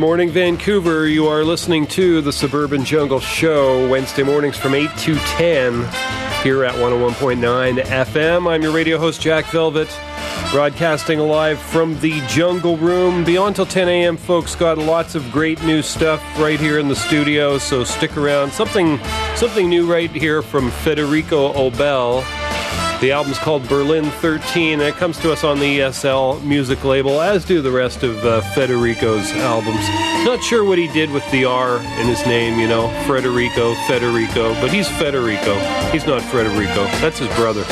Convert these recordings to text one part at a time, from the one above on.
morning, Vancouver. You are listening to the Suburban Jungle Show, Wednesday mornings from 8 to 10 here at 101.9 FM. I'm your radio host, Jack Velvet, broadcasting live from the Jungle Room. Beyond till 10 a.m., folks, got lots of great new stuff right here in the studio, so stick around. Something, something new right here from Federico Aubele. The album's called Berlin 13, and it comes to us on the ESL music label, as do the rest of uh, Federico's albums. Not sure what he did with the R in his name, you know, Federico, Federico, but he's Federico. He's not Federico. That's his brother.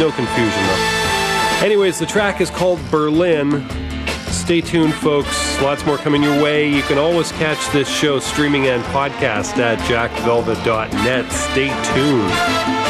No confusion, though. Anyways, the track is called Berlin. Stay tuned, folks. Lots more coming your way. You can always catch this show streaming and podcast at jackvelvet.net. Stay tuned.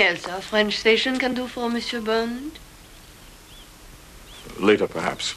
Anything else our French station can do for Monsieur Bond? Later, perhaps.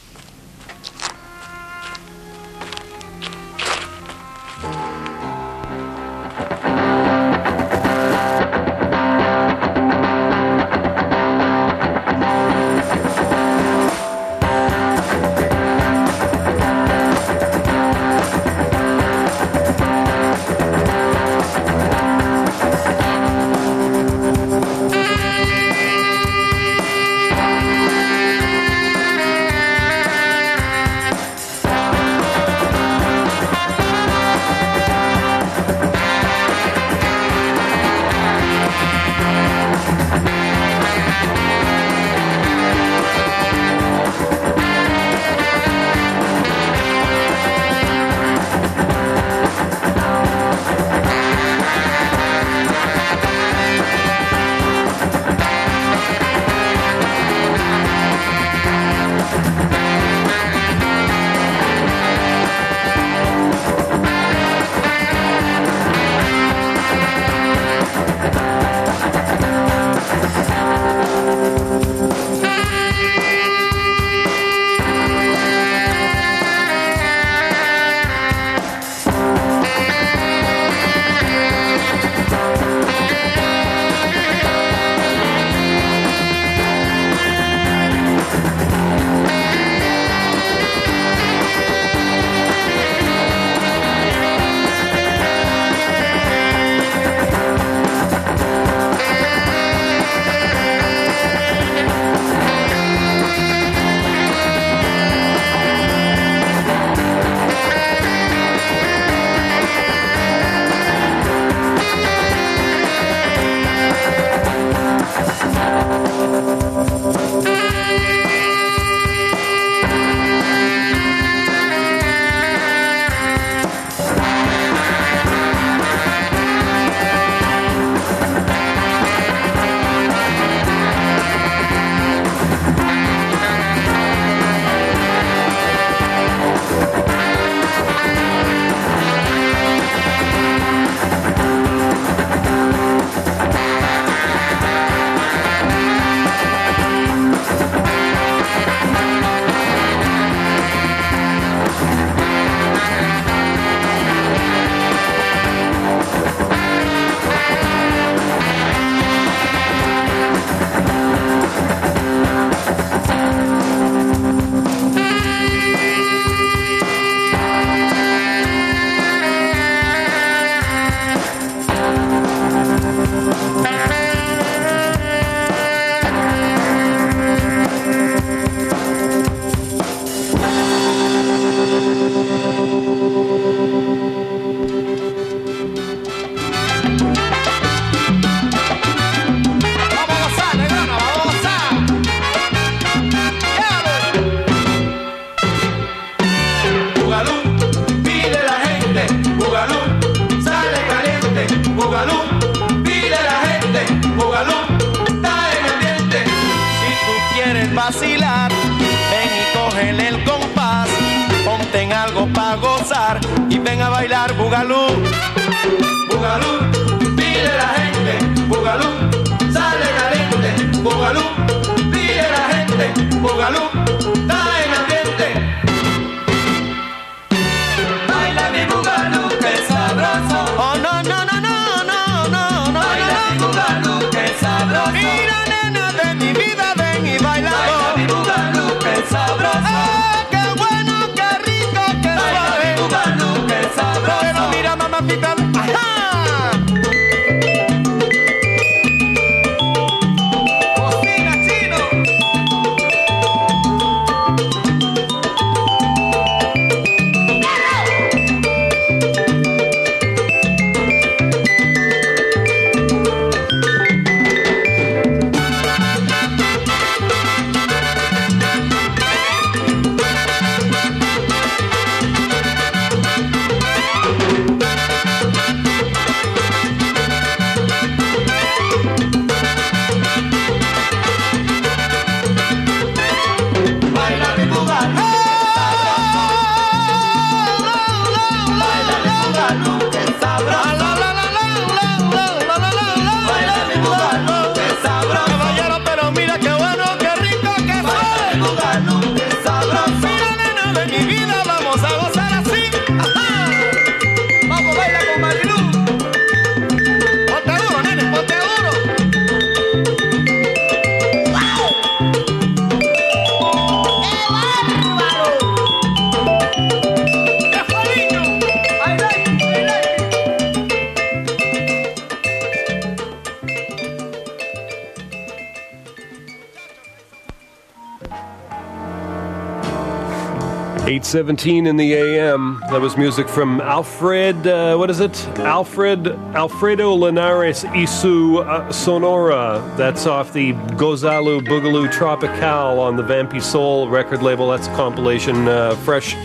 817 in the AM. That was music from Alfred, uh, what is it? Alfred, Alfredo Linares Isu uh, Sonora. That's off the Gozalu Boogaloo Tropical on the Vampisoul record label. That's a compilation, uh, fresh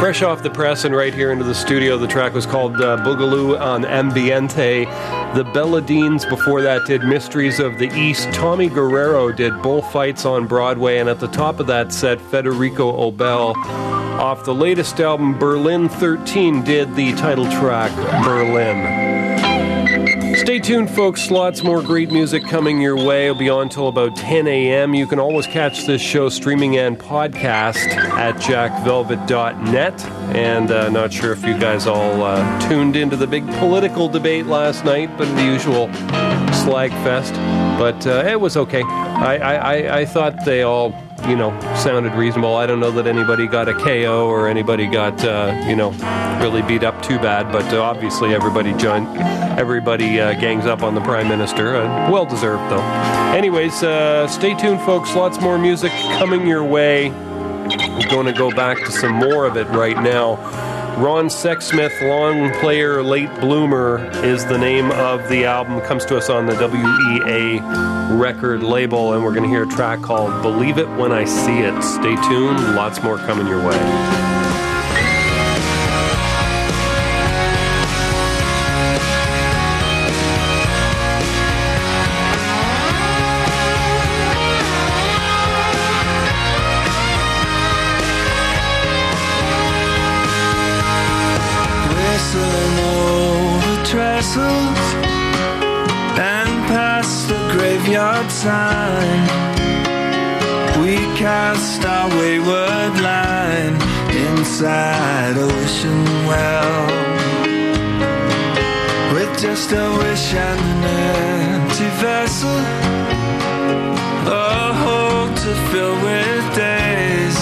fresh off the press and right here into the studio. The track was called uh, Boogaloo on Ambiente. The Belladines before that did Mysteries of the East. Tommy Guerrero did Bullfights on Broadway, and at the top of that set, Federico Aubele off the latest album, Berlin 13, did the title track, Berlin. Stay tuned, folks. Lots more great music coming your way. It'll be on till about 10 a.m. You can always catch this show streaming and podcast at jackvelvet.net. And uh, not sure if you guys all uh, tuned into the big political debate last night, but the usual slag fest. But uh, it was okay. I, I, I thought they all you know, sounded reasonable. I don't know that anybody got a KO or anybody got, uh, you know, really beat up too bad, but uh, obviously everybody joined, everybody uh, gangs up on the Prime Minister. Uh, well deserved, though. Anyways, uh, stay tuned, folks. Lots more music coming your way. We're going to go back to some more of it right now. Ron Sexsmith, Long Player, Late Bloomer is the name of the album. Comes to us on the WEA record label, and we're going to hear a track called Believe It When I See It. Stay tuned, lots more coming your way. Sign. We cast our wayward line inside a wishing well. With just a wish and an empty vessel, a hole to fill with days.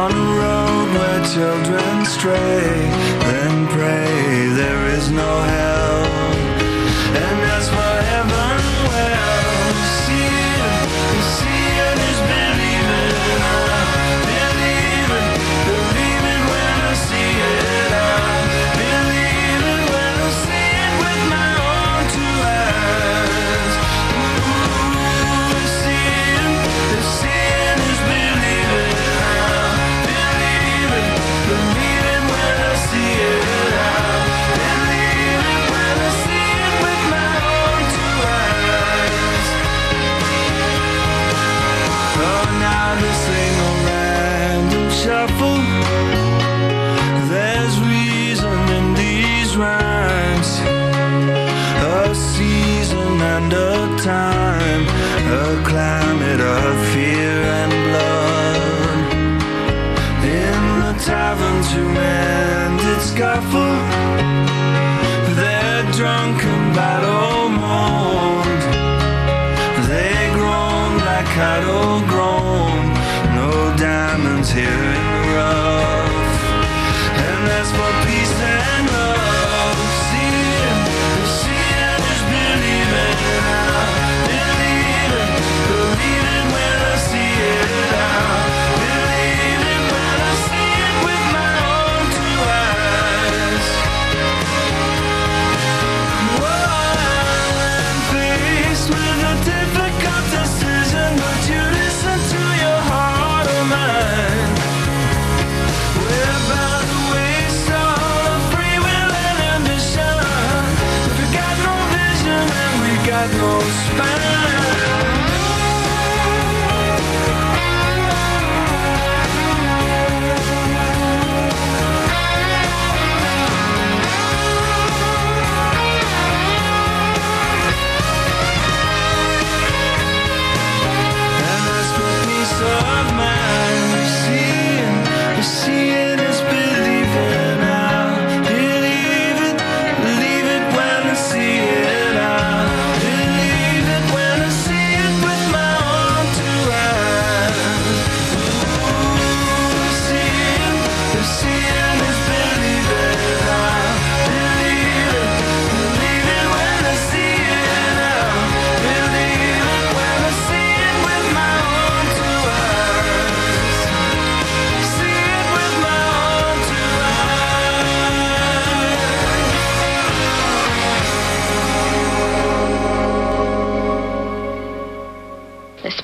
On a road where children stray,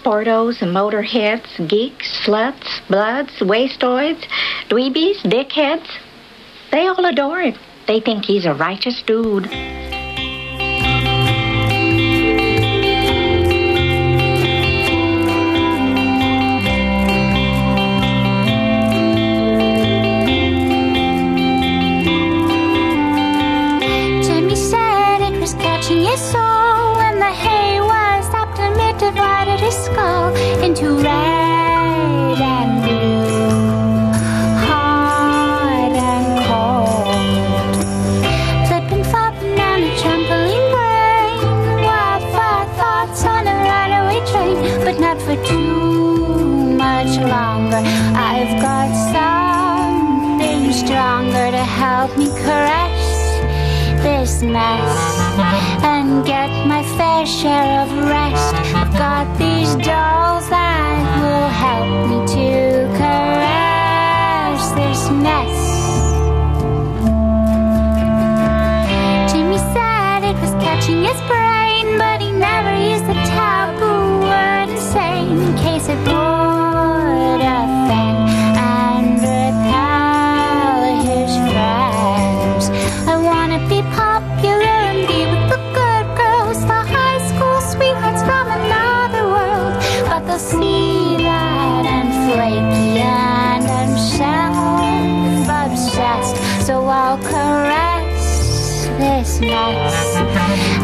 sportos, motorheads, geeks, sluts, bloods, wastoids, dweebies, dickheads. They all adore him. They think he's a righteous dude. help me caress this mess and get my fair share of rest. I've got these dolls that will help me to caress this mess. Jimmy said it was catching his brain, but he never used the taboo word insane in case it was.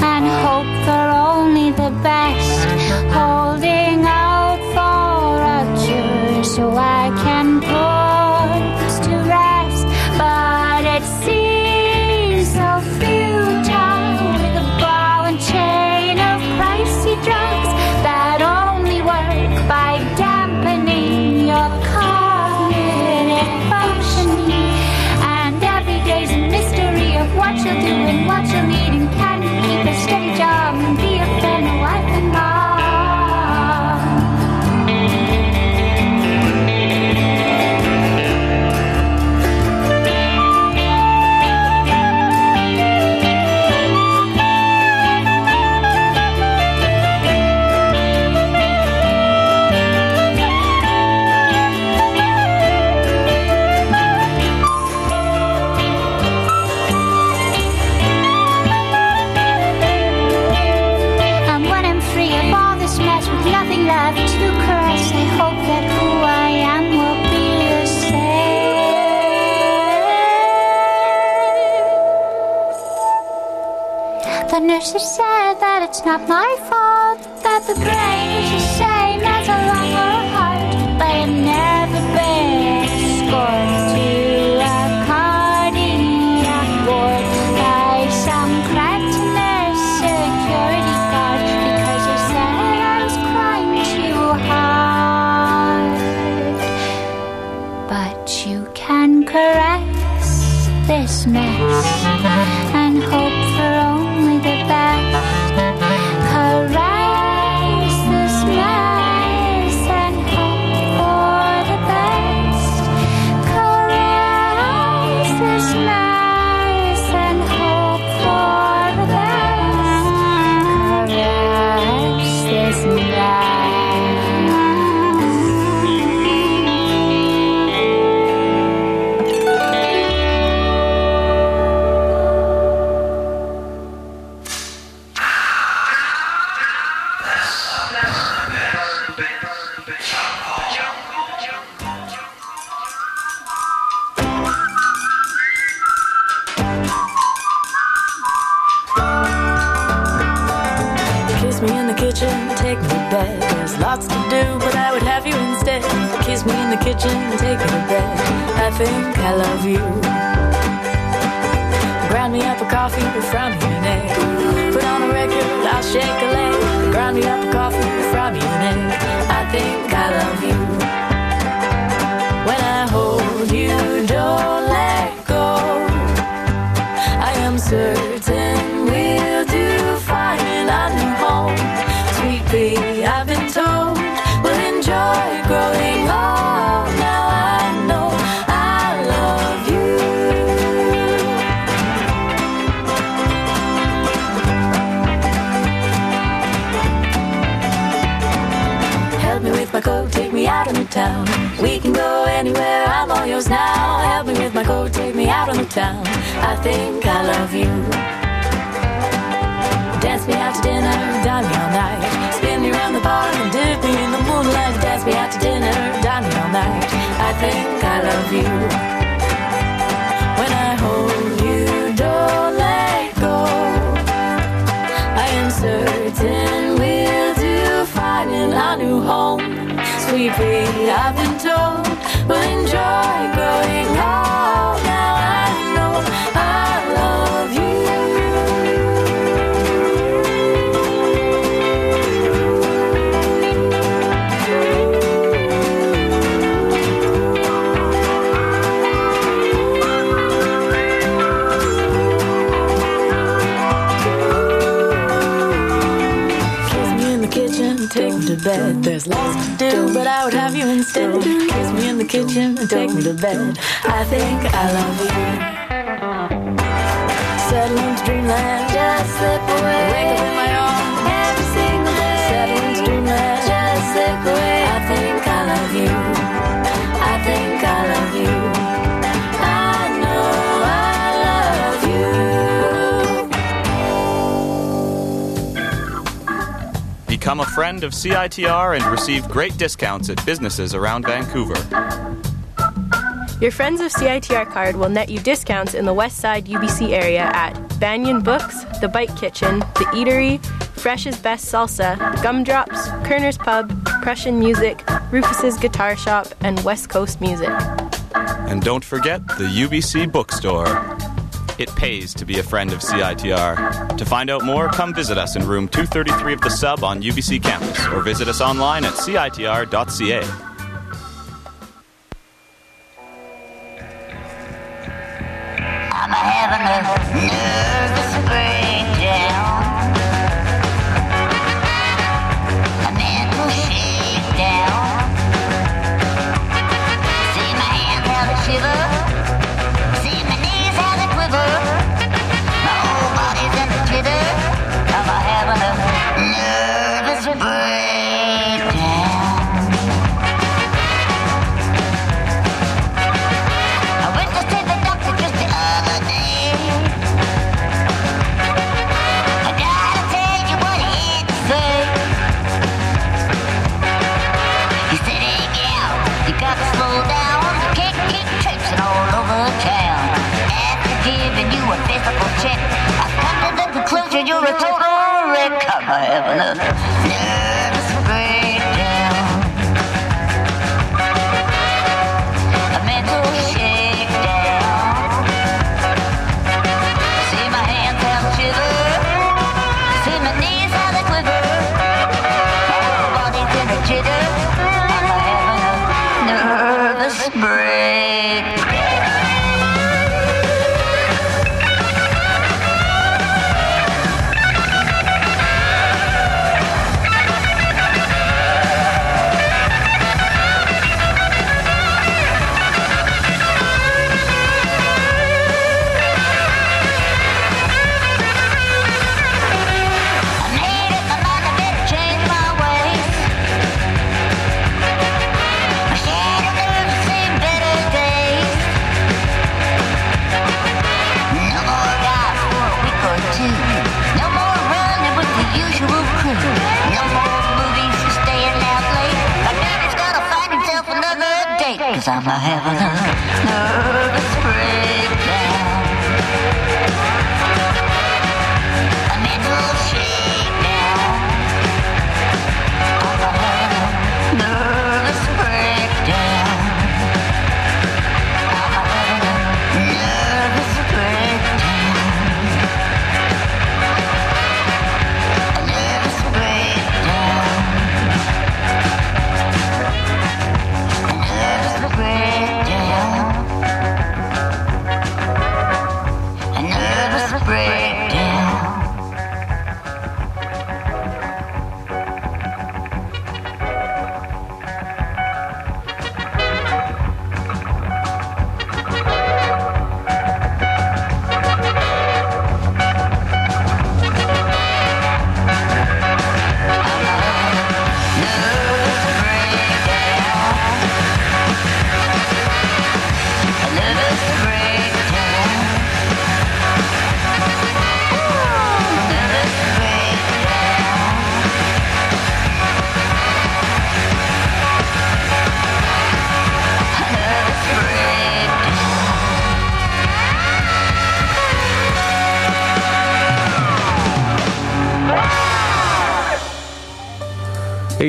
and hope. Snap not my receive great discounts at businesses around Vancouver. Your Friends of CITR card will net you discounts in the West Side UBC area at Banyen Books, The Bike Kitchen, The Eatery, Fresh's Best Salsa, Gumdrops, Koerner's Pub, Prussian Music, Rufus's Guitar Shop, and West Coast Music. And don't forget the UBC Bookstore. It pays to be a friend of CITR. To find out more, come visit us in room 233 of the sub on UBC campus or visit us online at citr.ca. another.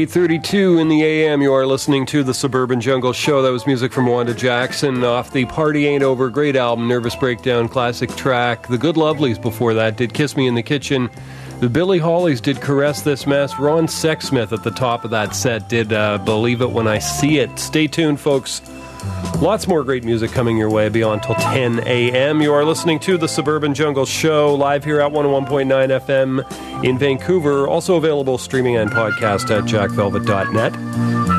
8:32 in the AM. You are listening to the Suburban Jungle Show. That was music from Wanda Jackson off the Party Ain't Over great album, Nervous Breakdown classic track. The Good Lovelies before that did Kiss Me in the Kitchen. The Billy Hollies did Caress This Mess. Ron Sexsmith at the top of that set did uh, Believe It When I See It. Stay tuned, folks. Lots more great music coming your way beyond till 10 a.m. You are listening to the Suburban Jungle Show live here at 101.9 FM in Vancouver. Also available streaming and podcast at jackvelvet.net.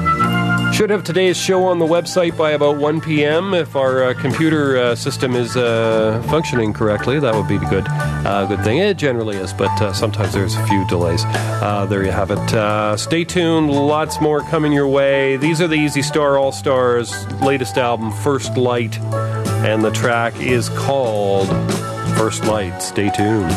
Should have today's show on the website by about 1 p.m. If our uh, computer uh, system is uh, functioning correctly, that would be a good, uh, good thing. It generally is, but uh, sometimes there's a few delays. Uh, there you have it. Stay tuned. Lots more coming your way. These are the Easy Star All Stars' latest album, First Light, and the track is called First Light. Stay tuned.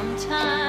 Sometimes.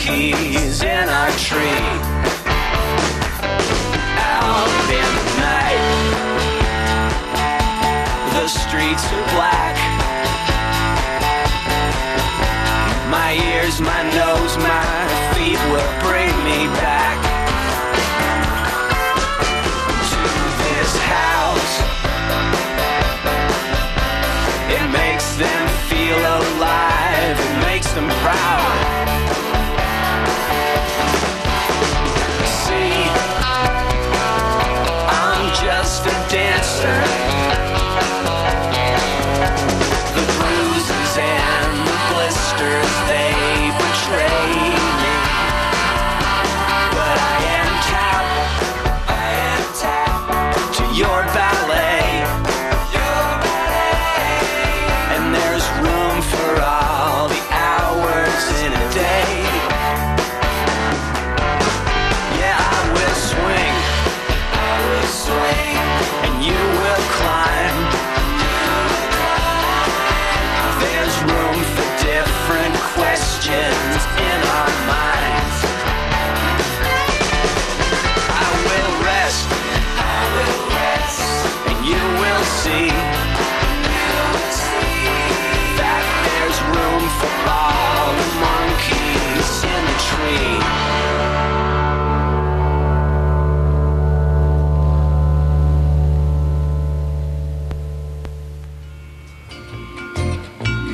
Monkeys in our tree. Out in the night, the streets are black. My ears, my nose, my feet will bring me back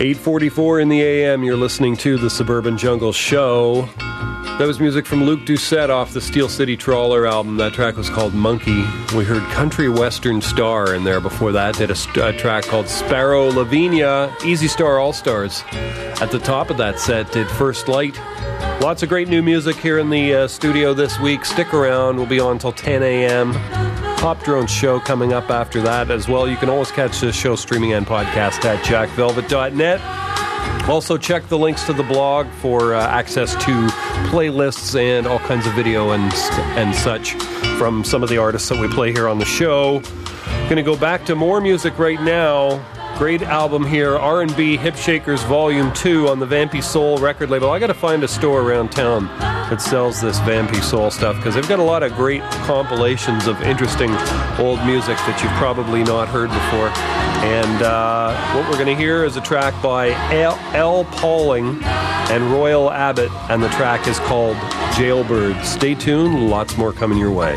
844 in the AM, you're listening to the Suburban Jungle Show. That was music from Luke Doucet off the Steel City Trawler album. That track was called Monkey. We heard Country Western Star in there before that. Did a, a track called Sparrow Lavinia, Easy Star All Stars. At the top of that set did First Light. Lots of great new music here in the uh, studio this week. Stick around. We'll be on until 10 a.m. Pop Drone Show coming up after that as well. You can always catch this show streaming and podcast at jackvelvet.net. Also, check the links to the blog for uh, access to playlists and all kinds of video and and such from some of the artists that we play here on the show. Going to go back to more music right now. Great album here, R&B Hip Shakers Volume 2 on the Vampisoul record label. I got to find a store around town that sells this Vampisoul stuff because they've got a lot of great compilations of interesting old music that you've probably not heard before. And uh, what we're going to hear is a track by L. L. Pauling and Royal Abbott, and the track is called Jailbird. Stay tuned, lots more coming your way.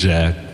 Jack.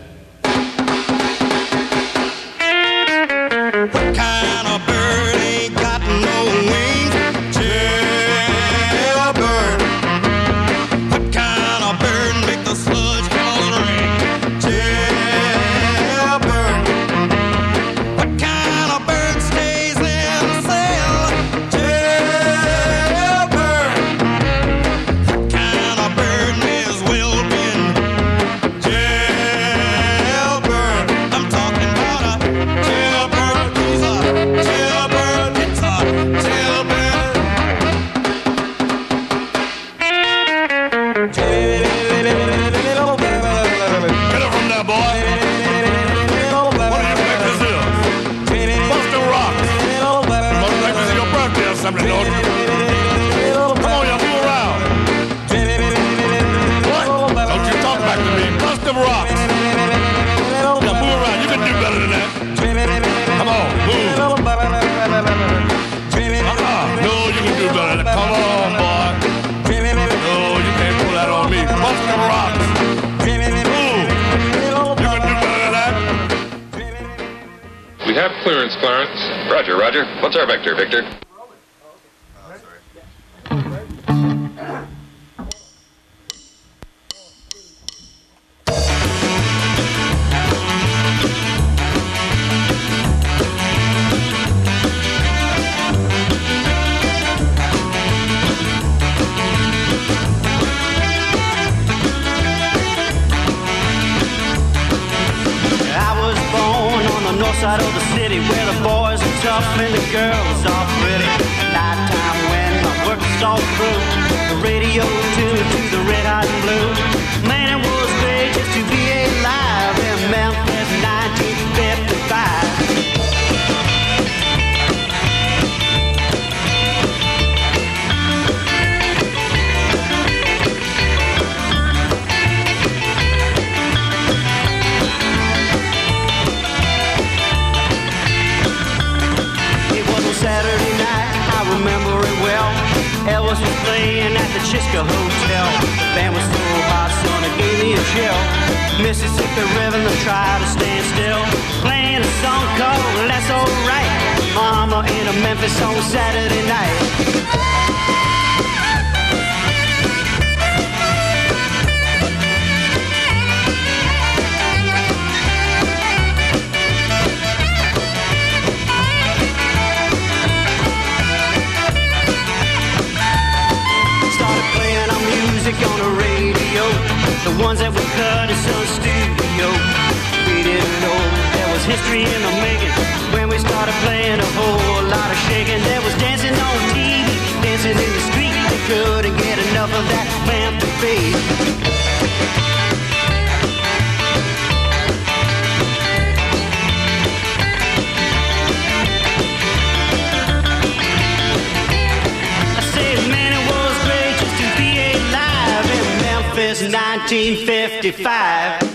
1955.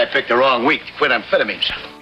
I picked the wrong week to quit amphetamines.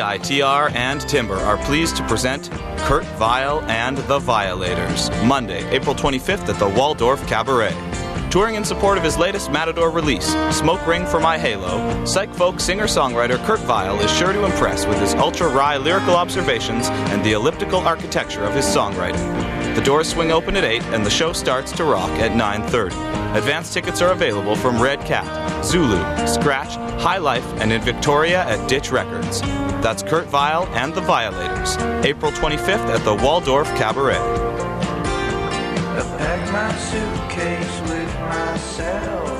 CITR and Timbre are pleased to present Kurt Vile and the Violators, Monday, April 25th at the Waldorf Cabaret. Touring in support of his latest Matador release, Smoke Ring for My Halo, psych folk singer songwriter Kurt Vile is sure to impress with his ultra wry lyrical observations and the elliptical architecture of his songwriting. The doors swing open at 8 and the show starts to rock at 9.30. Advance tickets are available from Red Cat, Zulu, Scratch, High Life, and in Victoria at Ditch Records. That's Kurt Vile and the Violators, April 25th at the Waldorf Cabaret. I my suitcase with myself.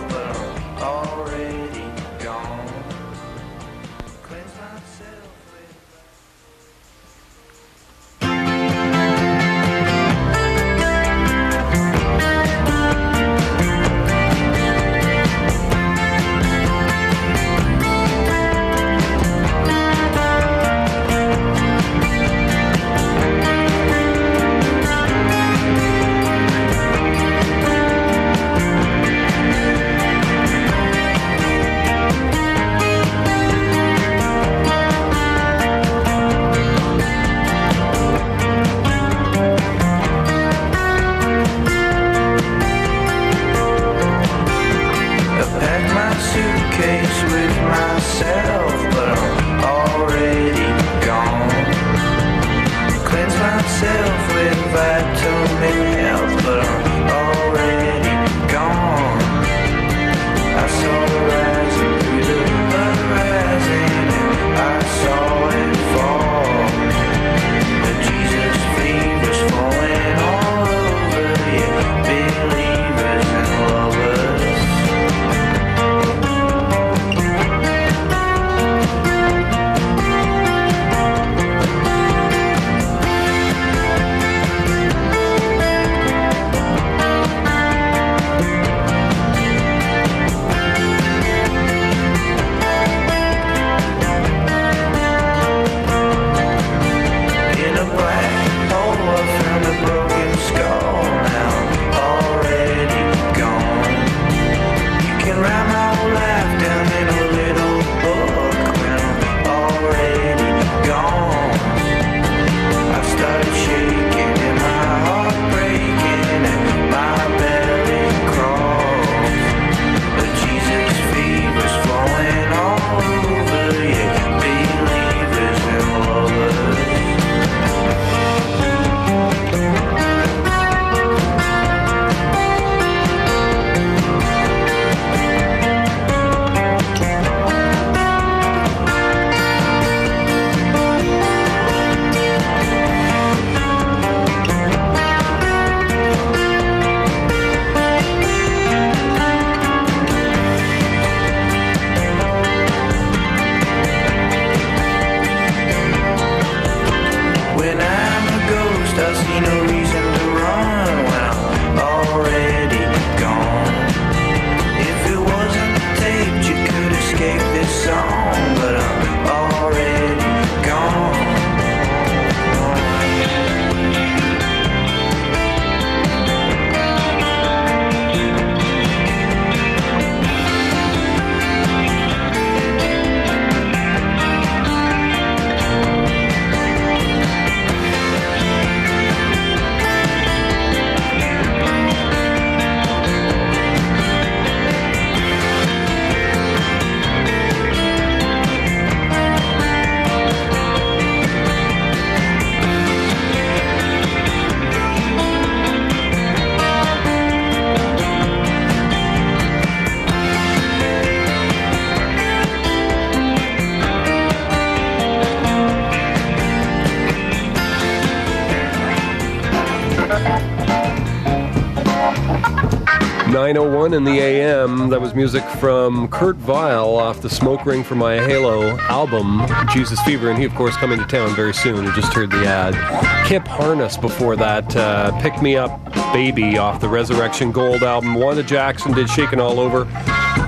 901 in the AM. That was music from Kurt Vile off the Smoke Ring for My Halo album, Jesus Fever, and he, of course, coming to town very soon. You just heard the ad. Kip Harness before that, uh, Pick Me Up Baby off the Resurrection Gold album. Wanda Jackson did Shaking All Over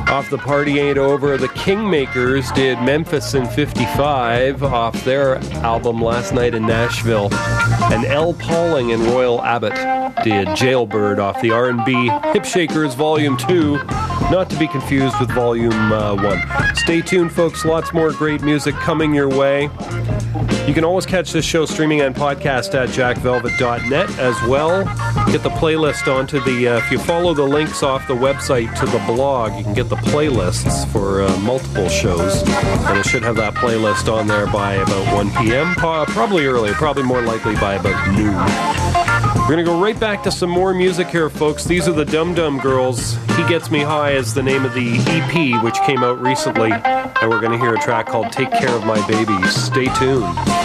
off the Party Ain't Over. The Kingmakers did Memphis in 55 off their album Last Night in Nashville. And L. Pauling and Royal Abbott did Jailbird off the R&B Hip Shakers Volume 2, not to be confused with Volume uh, 1. Stay tuned, folks. Lots more great music coming your way. You can always catch this show streaming on podcast at jackvelvet.net as well. Get the playlist onto the, uh, if you follow the links off the website to the blog, you can get the playlists for uh, multiple shows. And it should have that playlist on there by about 1 p.m., probably earlier, probably more likely by about noon. We're to go right back to some more music here, folks. These are the Dum Dum Girls. He Gets Me High is the name of the EP, which came out recently. And we're to hear a track called Take Care of My Baby. Stay tuned.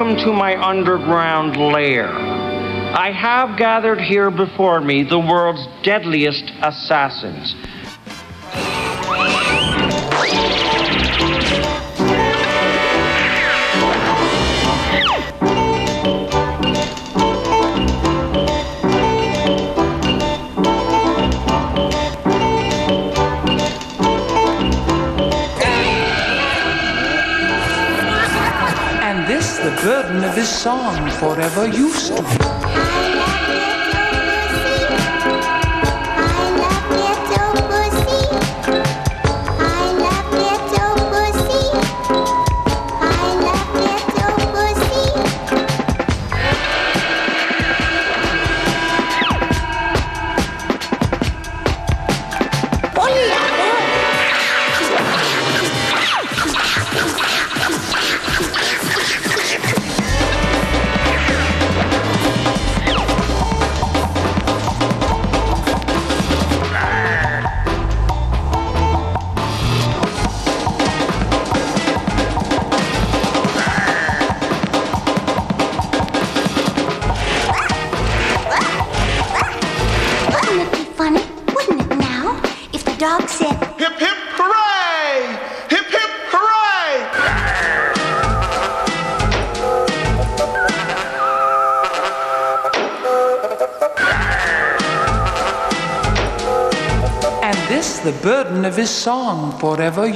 Welcome to my underground lair. I have gathered here before me the world's deadliest assassins. Burden of his song forever used to be. Forever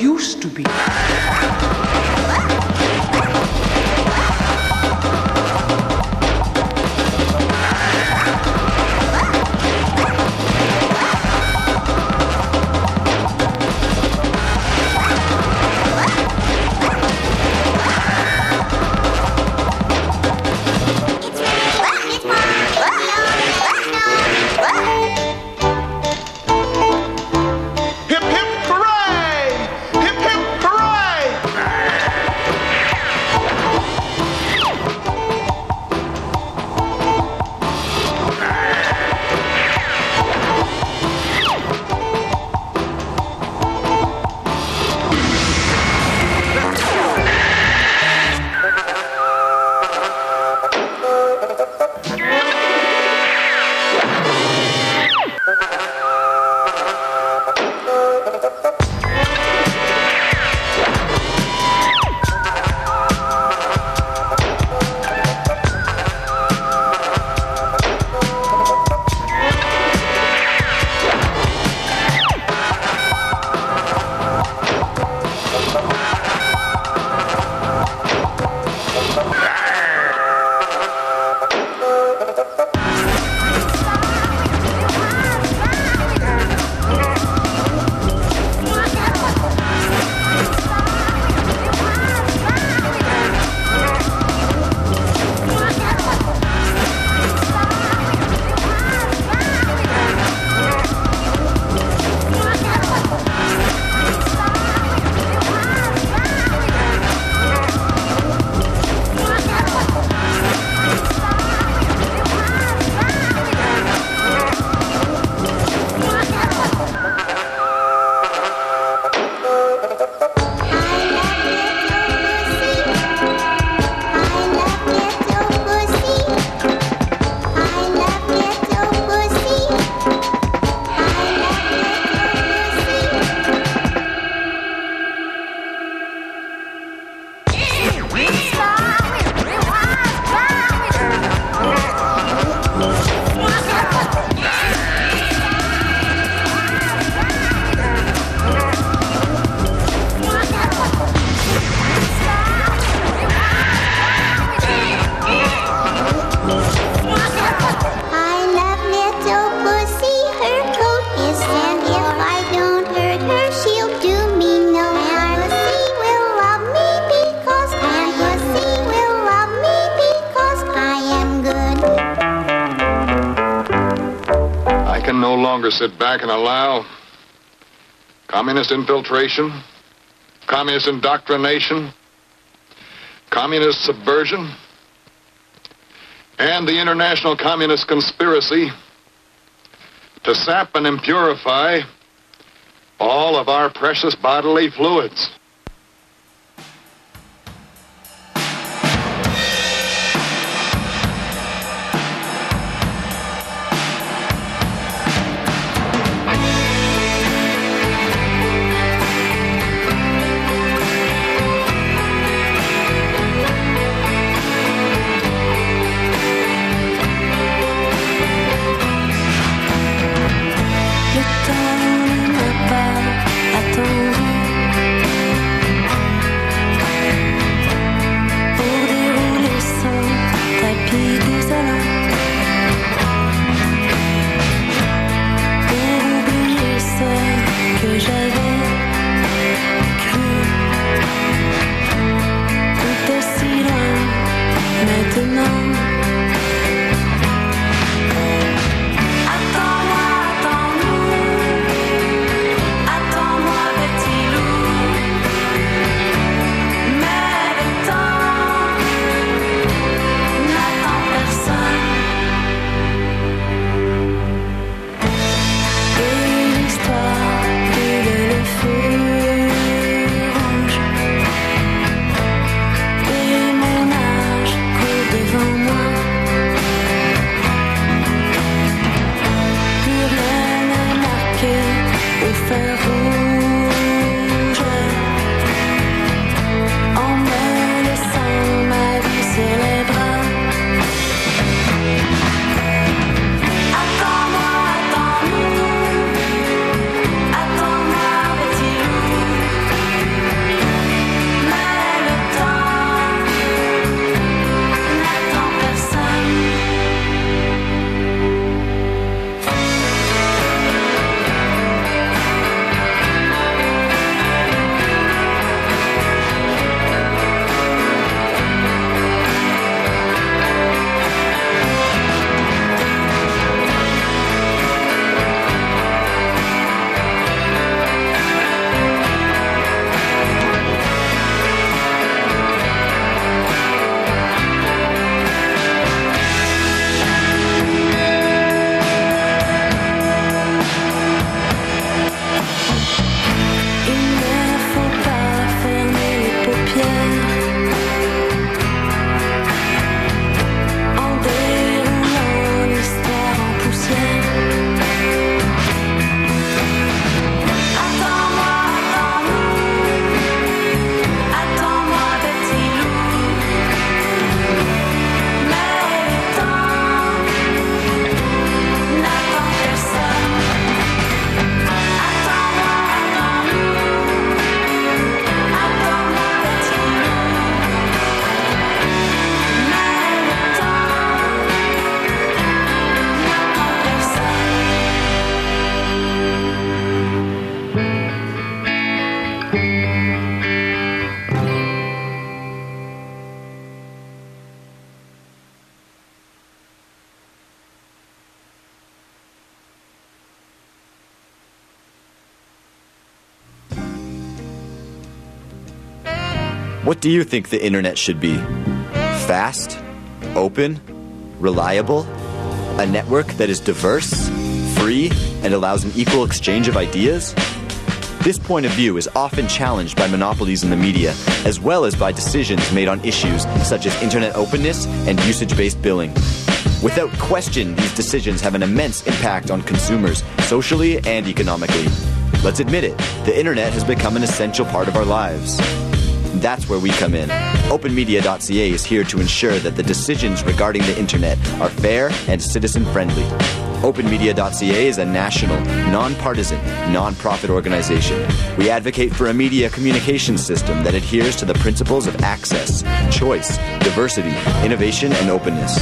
longer sit back and allow communist infiltration, communist indoctrination, communist subversion, and the international communist conspiracy to sap and impurify all of our precious bodily fluids. Do you think the internet should be? Fast? Open? Reliable? A network that is diverse, free, and allows an equal exchange of ideas? This point of view is often challenged by monopolies in the media, as well as by decisions made on issues such as internet openness and usage based billing. Without question, these decisions have an immense impact on consumers, socially and economically. Let's admit it, the internet has become an essential part of our lives. That's where we come in. OpenMedia.ca is here to ensure that the decisions regarding the internet are fair and citizen friendly. OpenMedia.ca is a national, nonpartisan, nonprofit organization. We advocate for a media communication system that adheres to the principles of access, choice, diversity, innovation, and openness.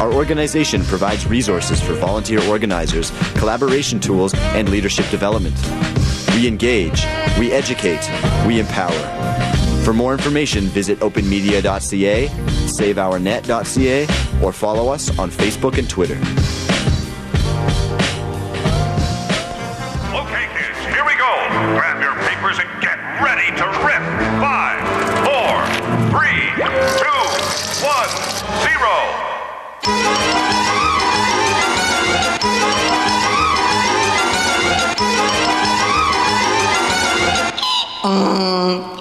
Our organization provides resources for volunteer organizers, collaboration tools, and leadership development. We engage, we educate, we empower. For more information, visit openmedia.ca, saveournet.ca, or follow us on Facebook and Twitter. Okay, kids, here we go. Grab your papers and get ready to rip. Five, four, three, two, one, zero. Um,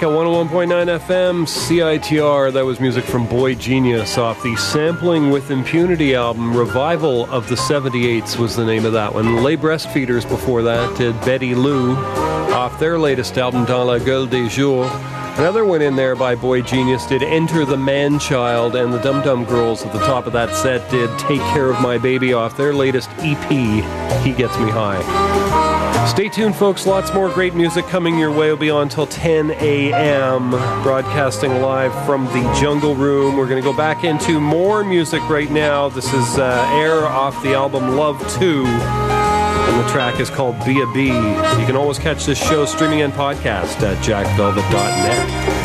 back at 101.9 FM CITR. That was music from Boy Genius off the Sampling with Impunity album. Revival of the 78s was the name of that one. Les Breastfeeders before that did Betty Lou off their latest album, Dans la Gueule des Jours. Another one in there by Boy Genius did Enter the Man Child, and the Dum Dum Girls at the top of that set did Take Care of My Baby off their latest EP, He Gets Me High. Stay tuned, folks. Lots more great music coming your way. We'll be on until 10 a.m. Broadcasting live from the Jungle Room. We're going to go back into more music right now. This is uh, Air off the album Love 2. And the track is called Be a Bee. You can always catch this show streaming and podcast at jackvelvet.net.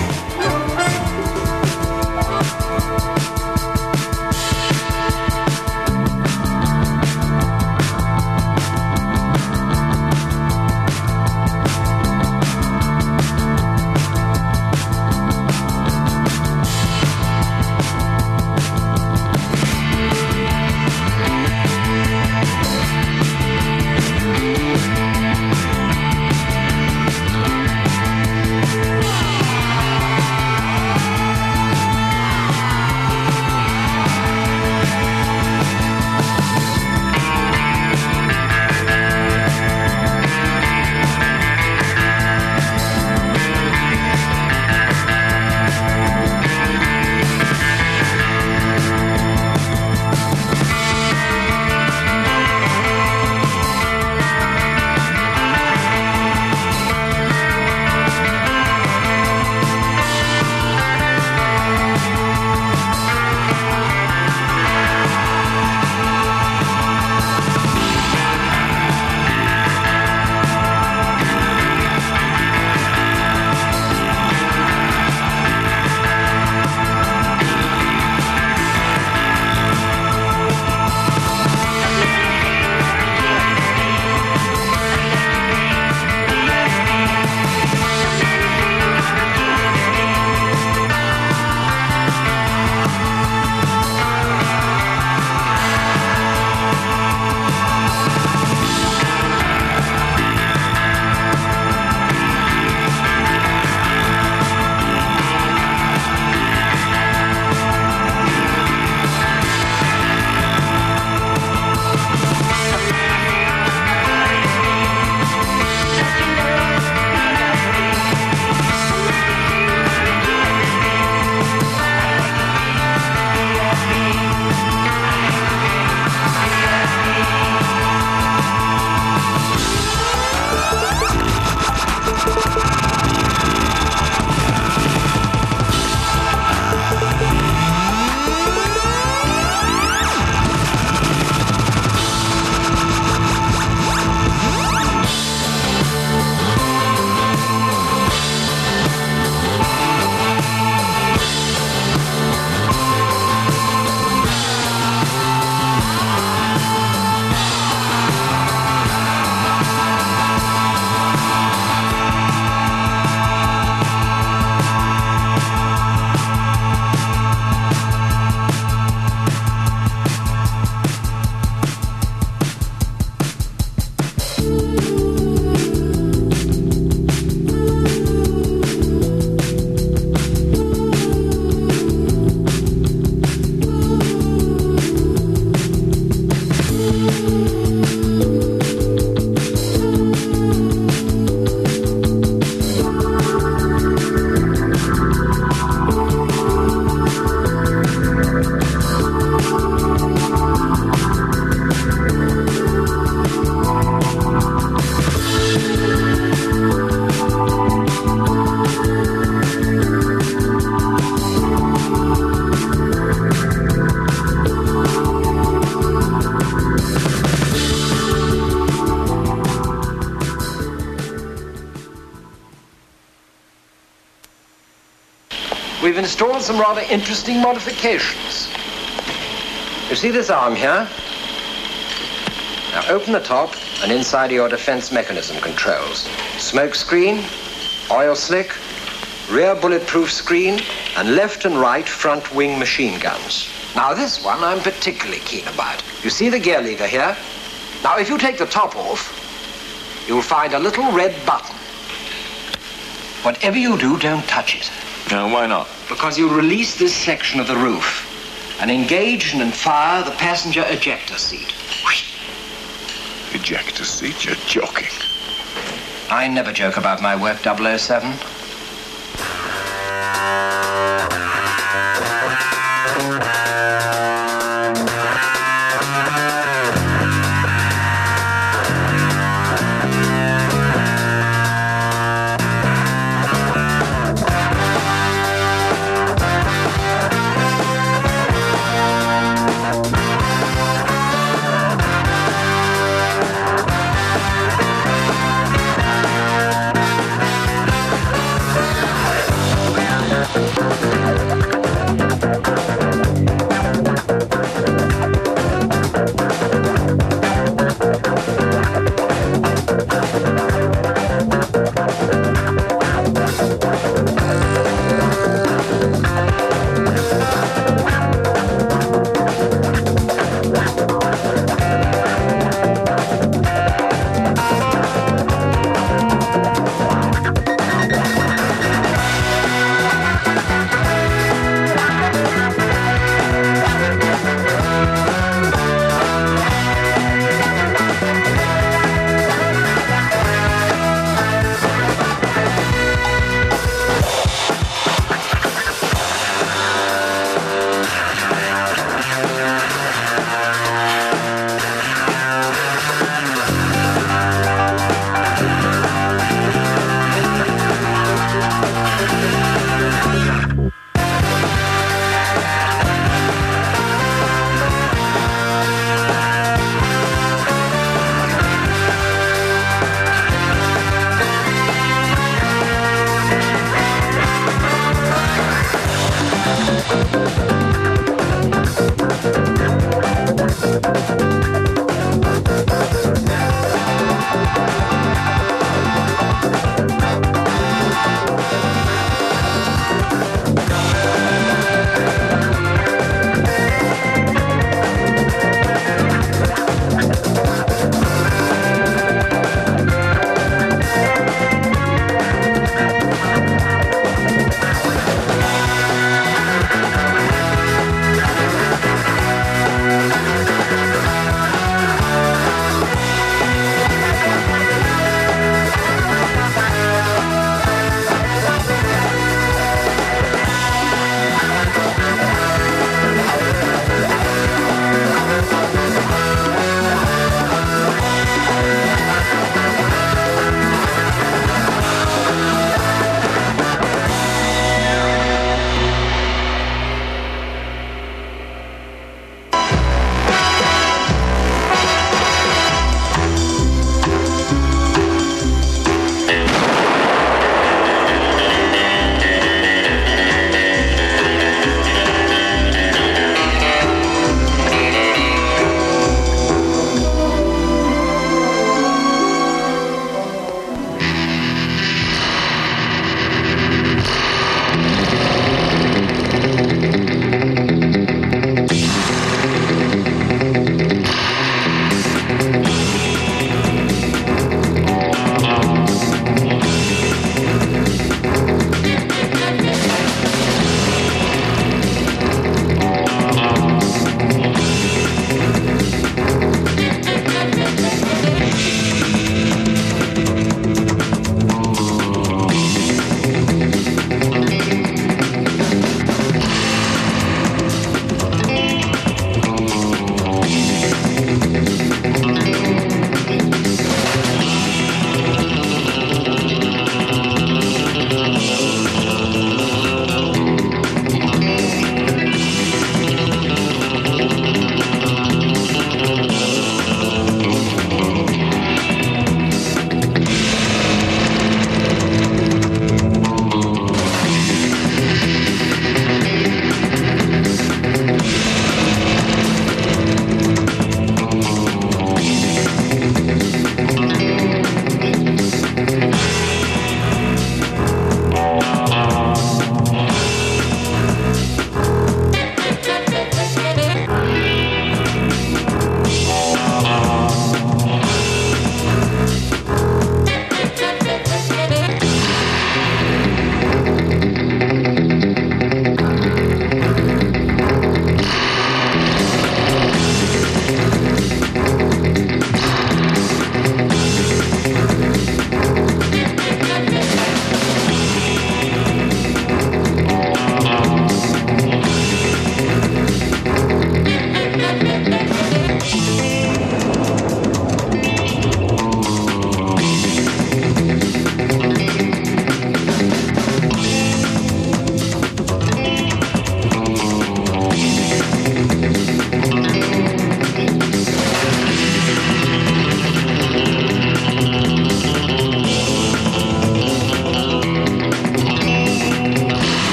We've installed some rather interesting modifications. You see this arm here? Now open the top and inside are your defense mechanism controls. Smoke screen, oil slick, rear bulletproof screen, and left and right front wing machine guns. Now this one I'm particularly keen about. You see the gear lever here? Now if you take the top off, you'll find a little red button. Whatever you do, don't touch it. No, why not? Because you release this section of the roof and engage and fire the passenger ejector seat. Ejector seat? You're joking. I never joke about my work, 007.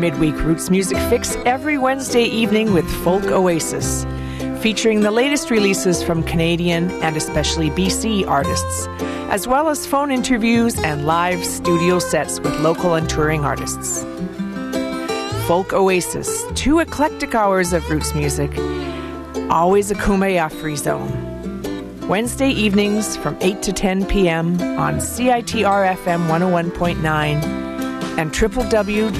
midweek Roots Music Fix every Wednesday evening with Folk Oasis, featuring the latest releases from Canadian and especially BC artists, as well as phone interviews and live studio sets with local and touring artists. Folk Oasis, two eclectic hours of Roots music, always a Kumbaya free zone. Wednesday evenings from 8 to 10 p.m. on CITR FM 101.9 and www.citr.ca.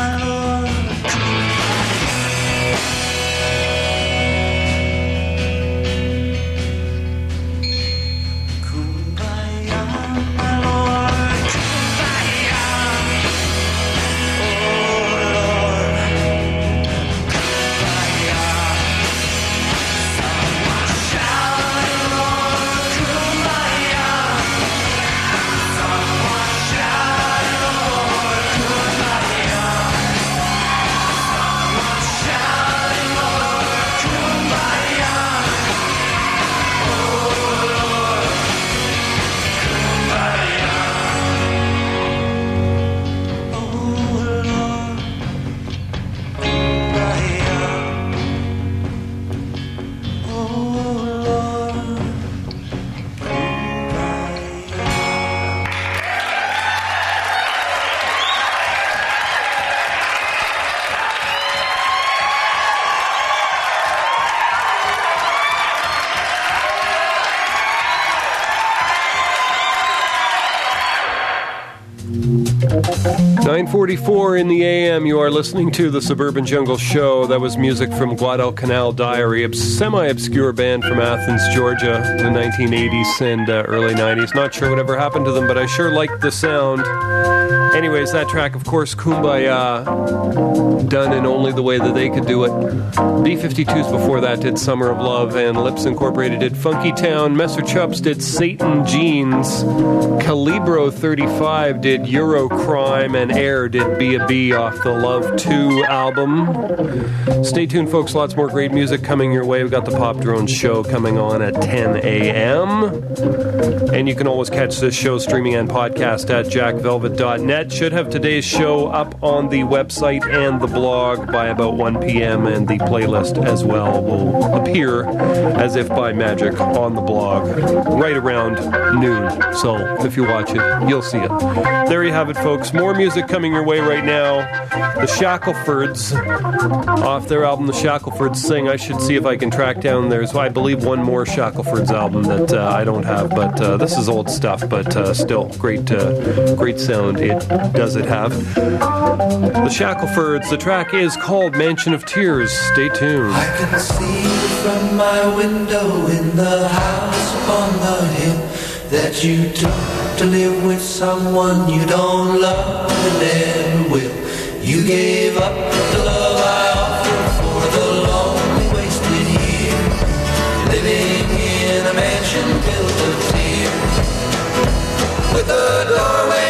my 944 in the AM, you are listening to the Suburban Jungle Show. That was music from Guadalcanal Diary, a semi-obscure band from Athens, Georgia, in the 1980s and uh, early 90s. Not sure whatever happened to them, but I sure liked the sound. Anyways, that track, of course, Kumbaya, done in only the way that they could do it. B-52s before that did Summer of Love, and Lipps Incorporated did Funky Town. Messer Chups did Satan Jeans. Calibro 35 did Euro Crime, and Air did Be a Bee off the Love 2 album. Stay tuned, folks. Lots more great music coming your way. We've got the Pop Drone Show coming on at 10 a.m. And you can always catch this show streaming and podcast at jackvelvet.net. Should have today's show up on the website and the blog by about 1 p.m. And the playlist as well will appear as if by magic on the blog right around noon. So if you watch it, you'll see it. There you have it, folks. More music coming your way right now. The Shacklefords, off their album The Shacklefords Sing. I should see if I can track down. There's, I believe, one more Shacklefords album that uh, I don't have, but uh, this is old stuff, but uh, still great, uh, great sound. It does it have. The Shacklefords. The track is called Mansion of Tears. Stay tuned. I can see from my window in the house upon the hill that you took to live with someone you don't love and never will. You gave up the love I offered for the lonely wasted years, living in a mansion built of tears, with a doorway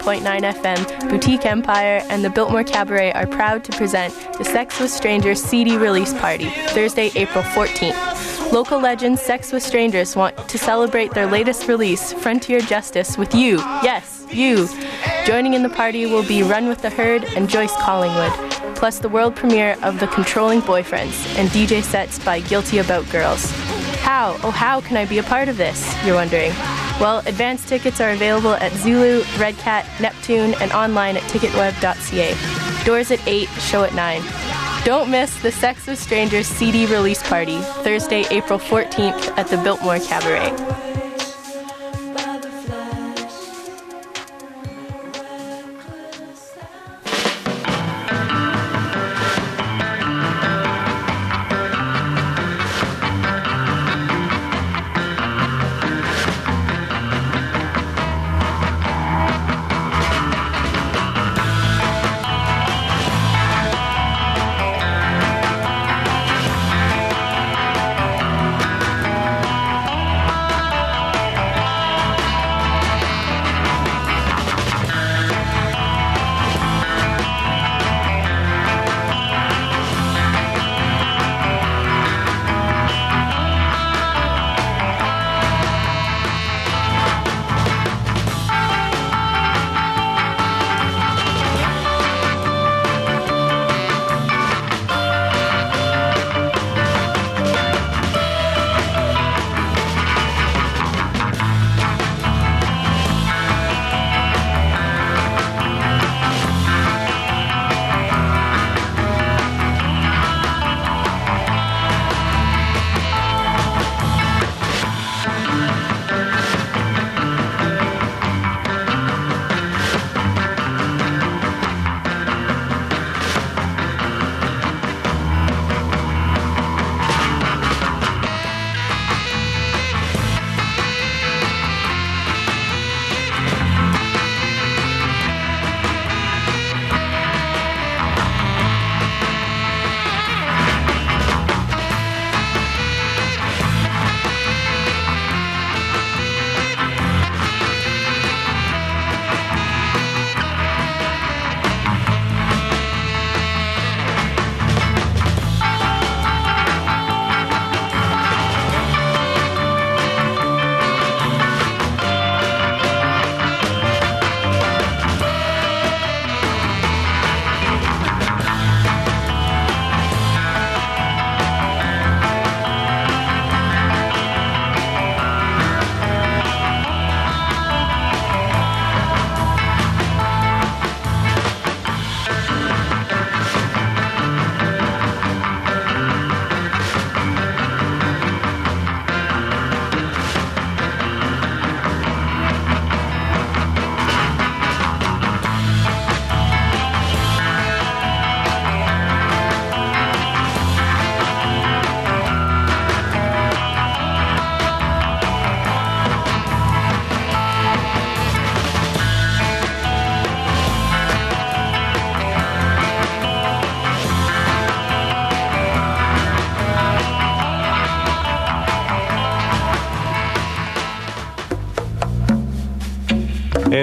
101.9 FM, Boutique Empire, and the Biltmore Cabaret are proud to present the Sex with Strangers CD release party, Thursday, April 14th. Local legends Sex with Strangers want to celebrate their latest release, Frontier Justice, with you. Yes, you. Joining in the party will be Run with the Herd and Joyce Collingwood, plus the world premiere of The Controlling Boyfriends and DJ sets by Guilty About Girls. How, oh, how can I be a part of this? You're wondering. Well, advance tickets are available at Zulu, Red Cat, Neptune, and online at ticketweb.ca. Doors at 8, show at 9. Don't miss the Sex with Strangers CD release party, Thursday, April 14th at the Biltmore Cabaret.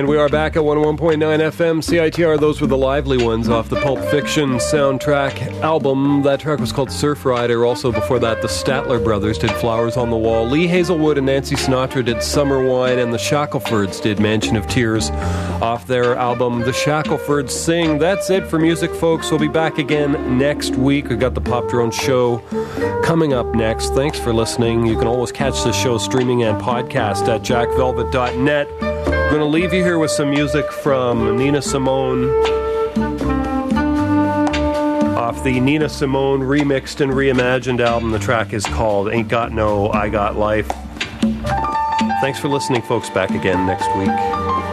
And we are back at 101.9 FM CITR. Those were the lively ones off the Pulp Fiction soundtrack album. That track was called Surf Rider. Also, before that, the Statler Brothers did Flowers on the Wall. Lee Hazlewood and Nancy Sinatra did Summer Wine, and the Shacklefords did Mansion of Tears off their album The Shacklefords Sing. That's it for music, folks. We'll be back again next week. We've got the Pop Drone Show coming up next. Thanks for listening. You can always catch the show streaming and podcast at jackvelvet.net. I'm going to leave you here with some music from Nina Simone off the Nina Simone remixed and reimagined album. The track is called Ain't Got No, I Got Life. Thanks for listening, folks. Back again next week.